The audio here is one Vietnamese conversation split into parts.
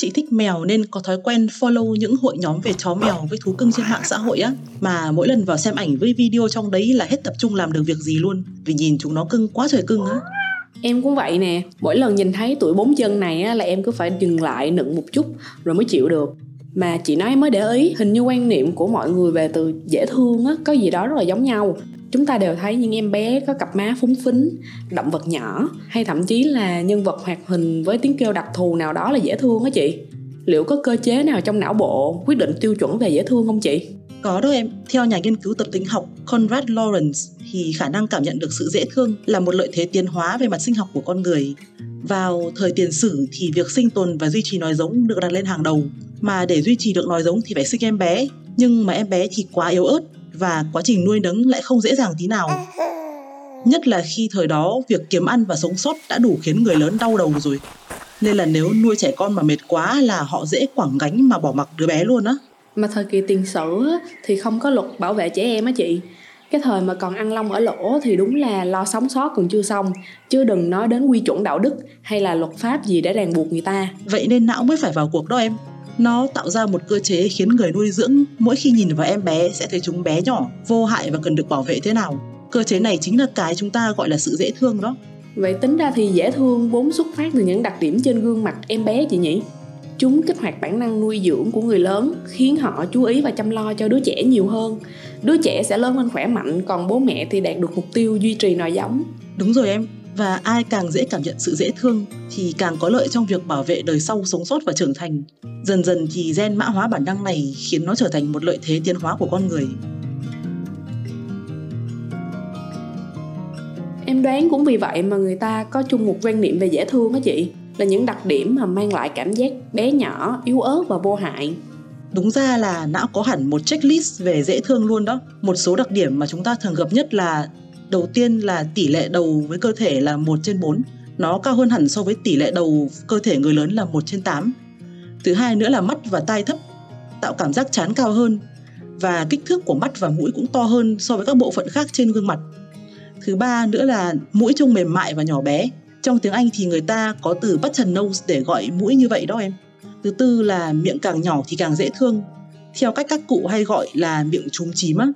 Chị thích mèo nên có thói quen follow những hội nhóm về chó mèo với thú cưng trên mạng xã hội á. Mà mỗi lần vào xem ảnh với video trong đấy là hết tập trung làm được việc gì luôn Vì nhìn chúng nó cưng quá trời cưng á. Em cũng vậy nè, mỗi lần nhìn thấy tuổi bốn chân này á, là em cứ phải dừng lại nựng một chút rồi mới chịu được. Mà chị nói mới để ý hình như quan niệm của mọi người về từ dễ thương á có gì đó rất là giống nhau chúng ta đều thấy những em bé có cặp má phúng phính, động vật nhỏ, hay thậm chí là nhân vật hoạt hình với tiếng kêu đặc thù nào đó là dễ thương á chị. Liệu có cơ chế nào trong não bộ quyết định tiêu chuẩn về dễ thương không chị? Có đó em. Theo nhà nghiên cứu tập tính học Conrad Lawrence, thì khả năng cảm nhận được sự dễ thương là một lợi thế tiến hóa về mặt sinh học của con người. Vào thời tiền sử thì việc sinh tồn và duy trì nòi giống được đặt lên hàng đầu. Mà để duy trì được nòi giống thì phải sinh em bé. Nhưng mà em bé thì quá yếu ớt và quá trình nuôi nấng lại không dễ dàng tí nào. Nhất là khi thời đó việc kiếm ăn và sống sót đã đủ khiến người lớn đau đầu rồi. Nên là nếu nuôi trẻ con mà mệt quá là họ dễ quẳng gánh mà bỏ mặc đứa bé luôn á. Mà thời kỳ tiền sử thì không có luật bảo vệ trẻ em á chị. Cái thời mà còn ăn lông ở lỗ thì đúng là lo sống sót còn chưa xong chứ đừng nói đến quy chuẩn đạo đức hay là luật pháp gì để ràng buộc người ta. Vậy nên não mới phải vào cuộc đó em nó tạo ra một cơ chế khiến người nuôi dưỡng mỗi khi nhìn vào em bé sẽ thấy chúng bé nhỏ vô hại và cần được bảo vệ thế nào. Cơ chế này chính là cái chúng ta gọi là sự dễ thương đó. Vậy tính ra thì dễ thương vốn xuất phát từ những đặc điểm trên gương mặt em bé chị nhỉ? Chúng kích hoạt bản năng nuôi dưỡng của người lớn khiến họ chú ý và chăm lo cho đứa trẻ nhiều hơn. Đứa trẻ sẽ lớn lên khỏe mạnh còn bố mẹ thì đạt được mục tiêu duy trì nòi giống. Đúng rồi em và ai càng dễ cảm nhận sự dễ thương thì càng có lợi trong việc bảo vệ đời sau sống sót và trưởng thành. Dần dần thì gen mã hóa bản năng này khiến nó trở thành một lợi thế tiến hóa của con người. Em đoán cũng vì vậy mà người ta có chung một quan niệm về dễ thương á chị là những đặc điểm mà mang lại cảm giác bé nhỏ yếu ớt và vô hại. Đúng ra là não có hẳn một checklist về dễ thương luôn đó. Một số đặc điểm mà chúng ta thường gặp nhất là đầu tiên là tỷ lệ đầu với cơ thể là 1 trên 4 nó cao hơn hẳn so với tỷ lệ đầu cơ thể người lớn là 1 trên 8 thứ hai nữa là mắt và tai thấp, tạo cảm giác chán cao hơn, và kích thước của mắt và mũi cũng to hơn so với các bộ phận khác trên gương mặt thứ ba nữa là mũi trông mềm mại và nhỏ bé trong tiếng Anh thì người ta có từ button nose để gọi mũi như vậy đó em. Thứ tư là miệng càng nhỏ thì càng dễ thương. Theo cách các cụ hay gọi là miệng trúng chím á.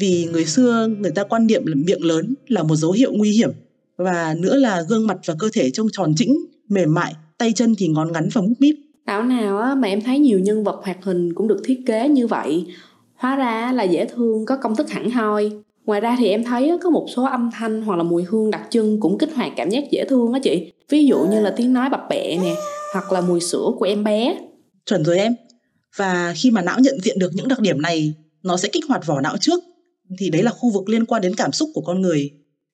Vì người xưa người ta quan niệm là miệng lớn là một dấu hiệu nguy hiểm. Và nữa là gương mặt và cơ thể trông tròn chỉnh, mềm mại, tay chân thì ngón ngắn và mút míp. Thảo nào á, mà em thấy nhiều nhân vật hoạt hình cũng được thiết kế như vậy. Hóa ra là dễ thương có công thức hẳn hoi ngoài ra thì em thấy có một số âm thanh hoặc là mùi hương đặc trưng cũng kích hoạt cảm giác dễ thương á chị ví dụ như là tiếng nói bập bẹ nè hoặc là mùi sữa của em bé chuẩn rồi em và khi mà não nhận diện được những đặc điểm này nó sẽ kích hoạt vỏ não trước thì đấy là khu vực liên quan đến cảm xúc của con người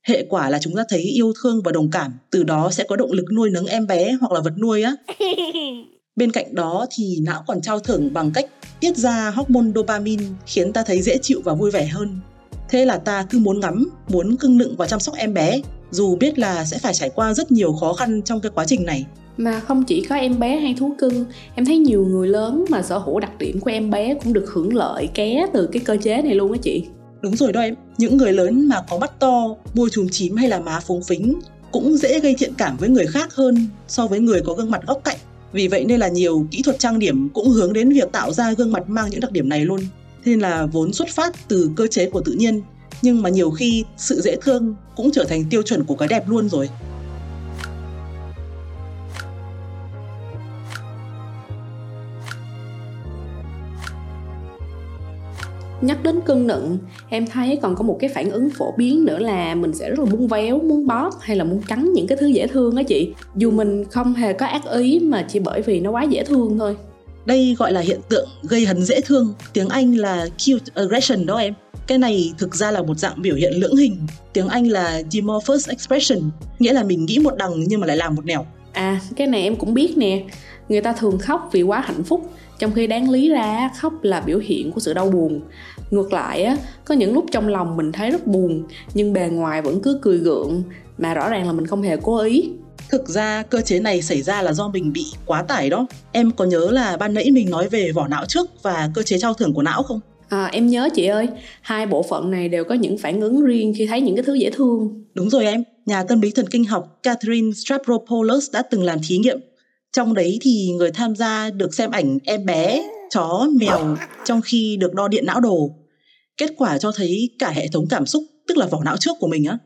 hệ quả là chúng ta thấy yêu thương và đồng cảm từ đó sẽ có động lực nuôi nấng em bé hoặc là vật nuôi á bên cạnh đó thì não còn trao thưởng bằng cách tiết ra hormone dopamine khiến ta thấy dễ chịu và vui vẻ hơn Thế là ta cứ muốn ngắm, muốn cưng nựng và chăm sóc em bé, dù biết là sẽ phải trải qua rất nhiều khó khăn trong cái quá trình này. Mà không chỉ có em bé hay thú cưng, em thấy nhiều người lớn mà sở hữu đặc điểm của em bé cũng được hưởng lợi ké từ cái cơ chế này luôn á chị. Đúng rồi đó em, những người lớn mà có mắt to, môi trùm chím hay là má phúng phính cũng dễ gây thiện cảm với người khác hơn so với người có gương mặt góc cạnh. Vì vậy nên là nhiều kỹ thuật trang điểm cũng hướng đến việc tạo ra gương mặt mang những đặc điểm này luôn. Nên là vốn xuất phát từ cơ chế của tự nhiên nhưng mà nhiều khi sự dễ thương cũng trở thành tiêu chuẩn của cái đẹp luôn rồi. Nhắc đến cân nựng em thấy còn có một cái phản ứng phổ biến nữa là mình sẽ rất là muốn véo muốn bóp hay là muốn cắn những cái thứ dễ thương á chị dù mình không hề có ác ý mà chỉ bởi vì nó quá dễ thương thôi đây gọi là hiện tượng gây hấn dễ thương, tiếng Anh là cute aggression đó em. Cái này thực ra là một dạng biểu hiện lưỡng hình, tiếng Anh là dimorphous expression, nghĩa là mình nghĩ một đằng nhưng mà lại làm một nẻo. À, cái này em cũng biết nè. Người ta thường khóc vì quá hạnh phúc, trong khi đáng lý ra khóc là biểu hiện của sự đau buồn ngược lại á có những lúc trong lòng mình thấy rất buồn nhưng bề ngoài vẫn cứ cười gượng mà rõ ràng là mình không hề cố ý Thực ra cơ chế này xảy ra là do mình bị quá tải đó. Em có nhớ là ban nãy mình nói về vỏ não trước và cơ chế trao thưởng của não không? À, em nhớ chị ơi, hai bộ phận này đều có những phản ứng riêng khi thấy những cái thứ dễ thương. Đúng rồi em, nhà tâm lý thần kinh học Catherine Stavropoulos đã từng làm thí nghiệm. Trong đấy thì người tham gia được xem ảnh em bé, chó, mèo trong khi được đo điện não đồ. Kết quả cho thấy cả hệ thống cảm xúc, tức là vỏ não trước của mình á,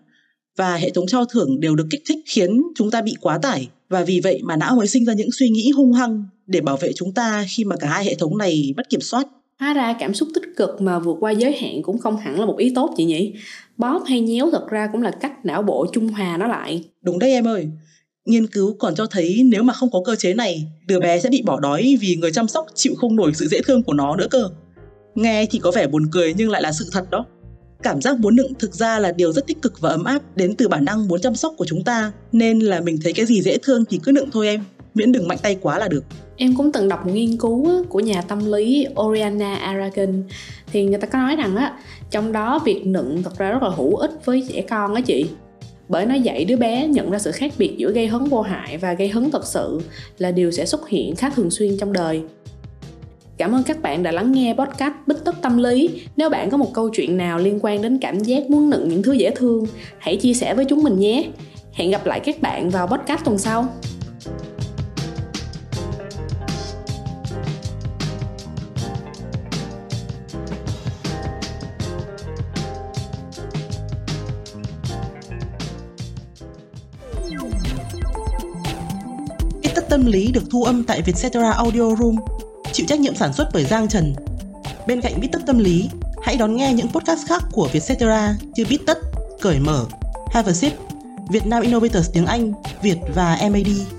và hệ thống trao thưởng đều được kích thích khiến chúng ta bị quá tải và vì vậy mà não mới sinh ra những suy nghĩ hung hăng để bảo vệ chúng ta khi mà cả hai hệ thống này mất kiểm soát. Hóa ra cảm xúc tích cực mà vượt qua giới hạn cũng không hẳn là một ý tốt chị nhỉ? Bóp hay nhéo thật ra cũng là cách não bộ trung hòa nó lại. Đúng đấy em ơi. Nghiên cứu còn cho thấy nếu mà không có cơ chế này, đứa bé sẽ bị bỏ đói vì người chăm sóc chịu không nổi sự dễ thương của nó nữa cơ. Nghe thì có vẻ buồn cười nhưng lại là sự thật đó. Cảm giác muốn nựng thực ra là điều rất tích cực và ấm áp đến từ bản năng muốn chăm sóc của chúng ta, nên là mình thấy cái gì dễ thương thì cứ nựng thôi em, miễn đừng mạnh tay quá là được. Em cũng từng đọc một nghiên cứu của nhà tâm lý Oriana Aragon thì người ta có nói rằng á trong đó việc nựng thật ra rất là hữu ích với trẻ con á chị bởi nó dạy đứa bé nhận ra sự khác biệt giữa gây hấn vô hại và gây hấn thật sự là điều sẽ xuất hiện khá thường xuyên trong đời Cảm ơn các bạn đã lắng nghe podcast Bích Tất Tâm Lý. Nếu bạn có một câu chuyện nào liên quan đến cảm giác muốn nựng những thứ dễ thương, hãy chia sẻ với chúng mình nhé. Hẹn gặp lại các bạn vào podcast tuần sau. Tâm lý được thu âm tại Vietcetera Audio Room chịu trách nhiệm sản xuất bởi Giang Trần. Bên cạnh Bít Tất Tâm Lý, hãy đón nghe những podcast khác của Vietcetera như Bít Tất, Cởi Mở, Have a Sip, Việt Nam Innovators tiếng Anh, Việt và MAD.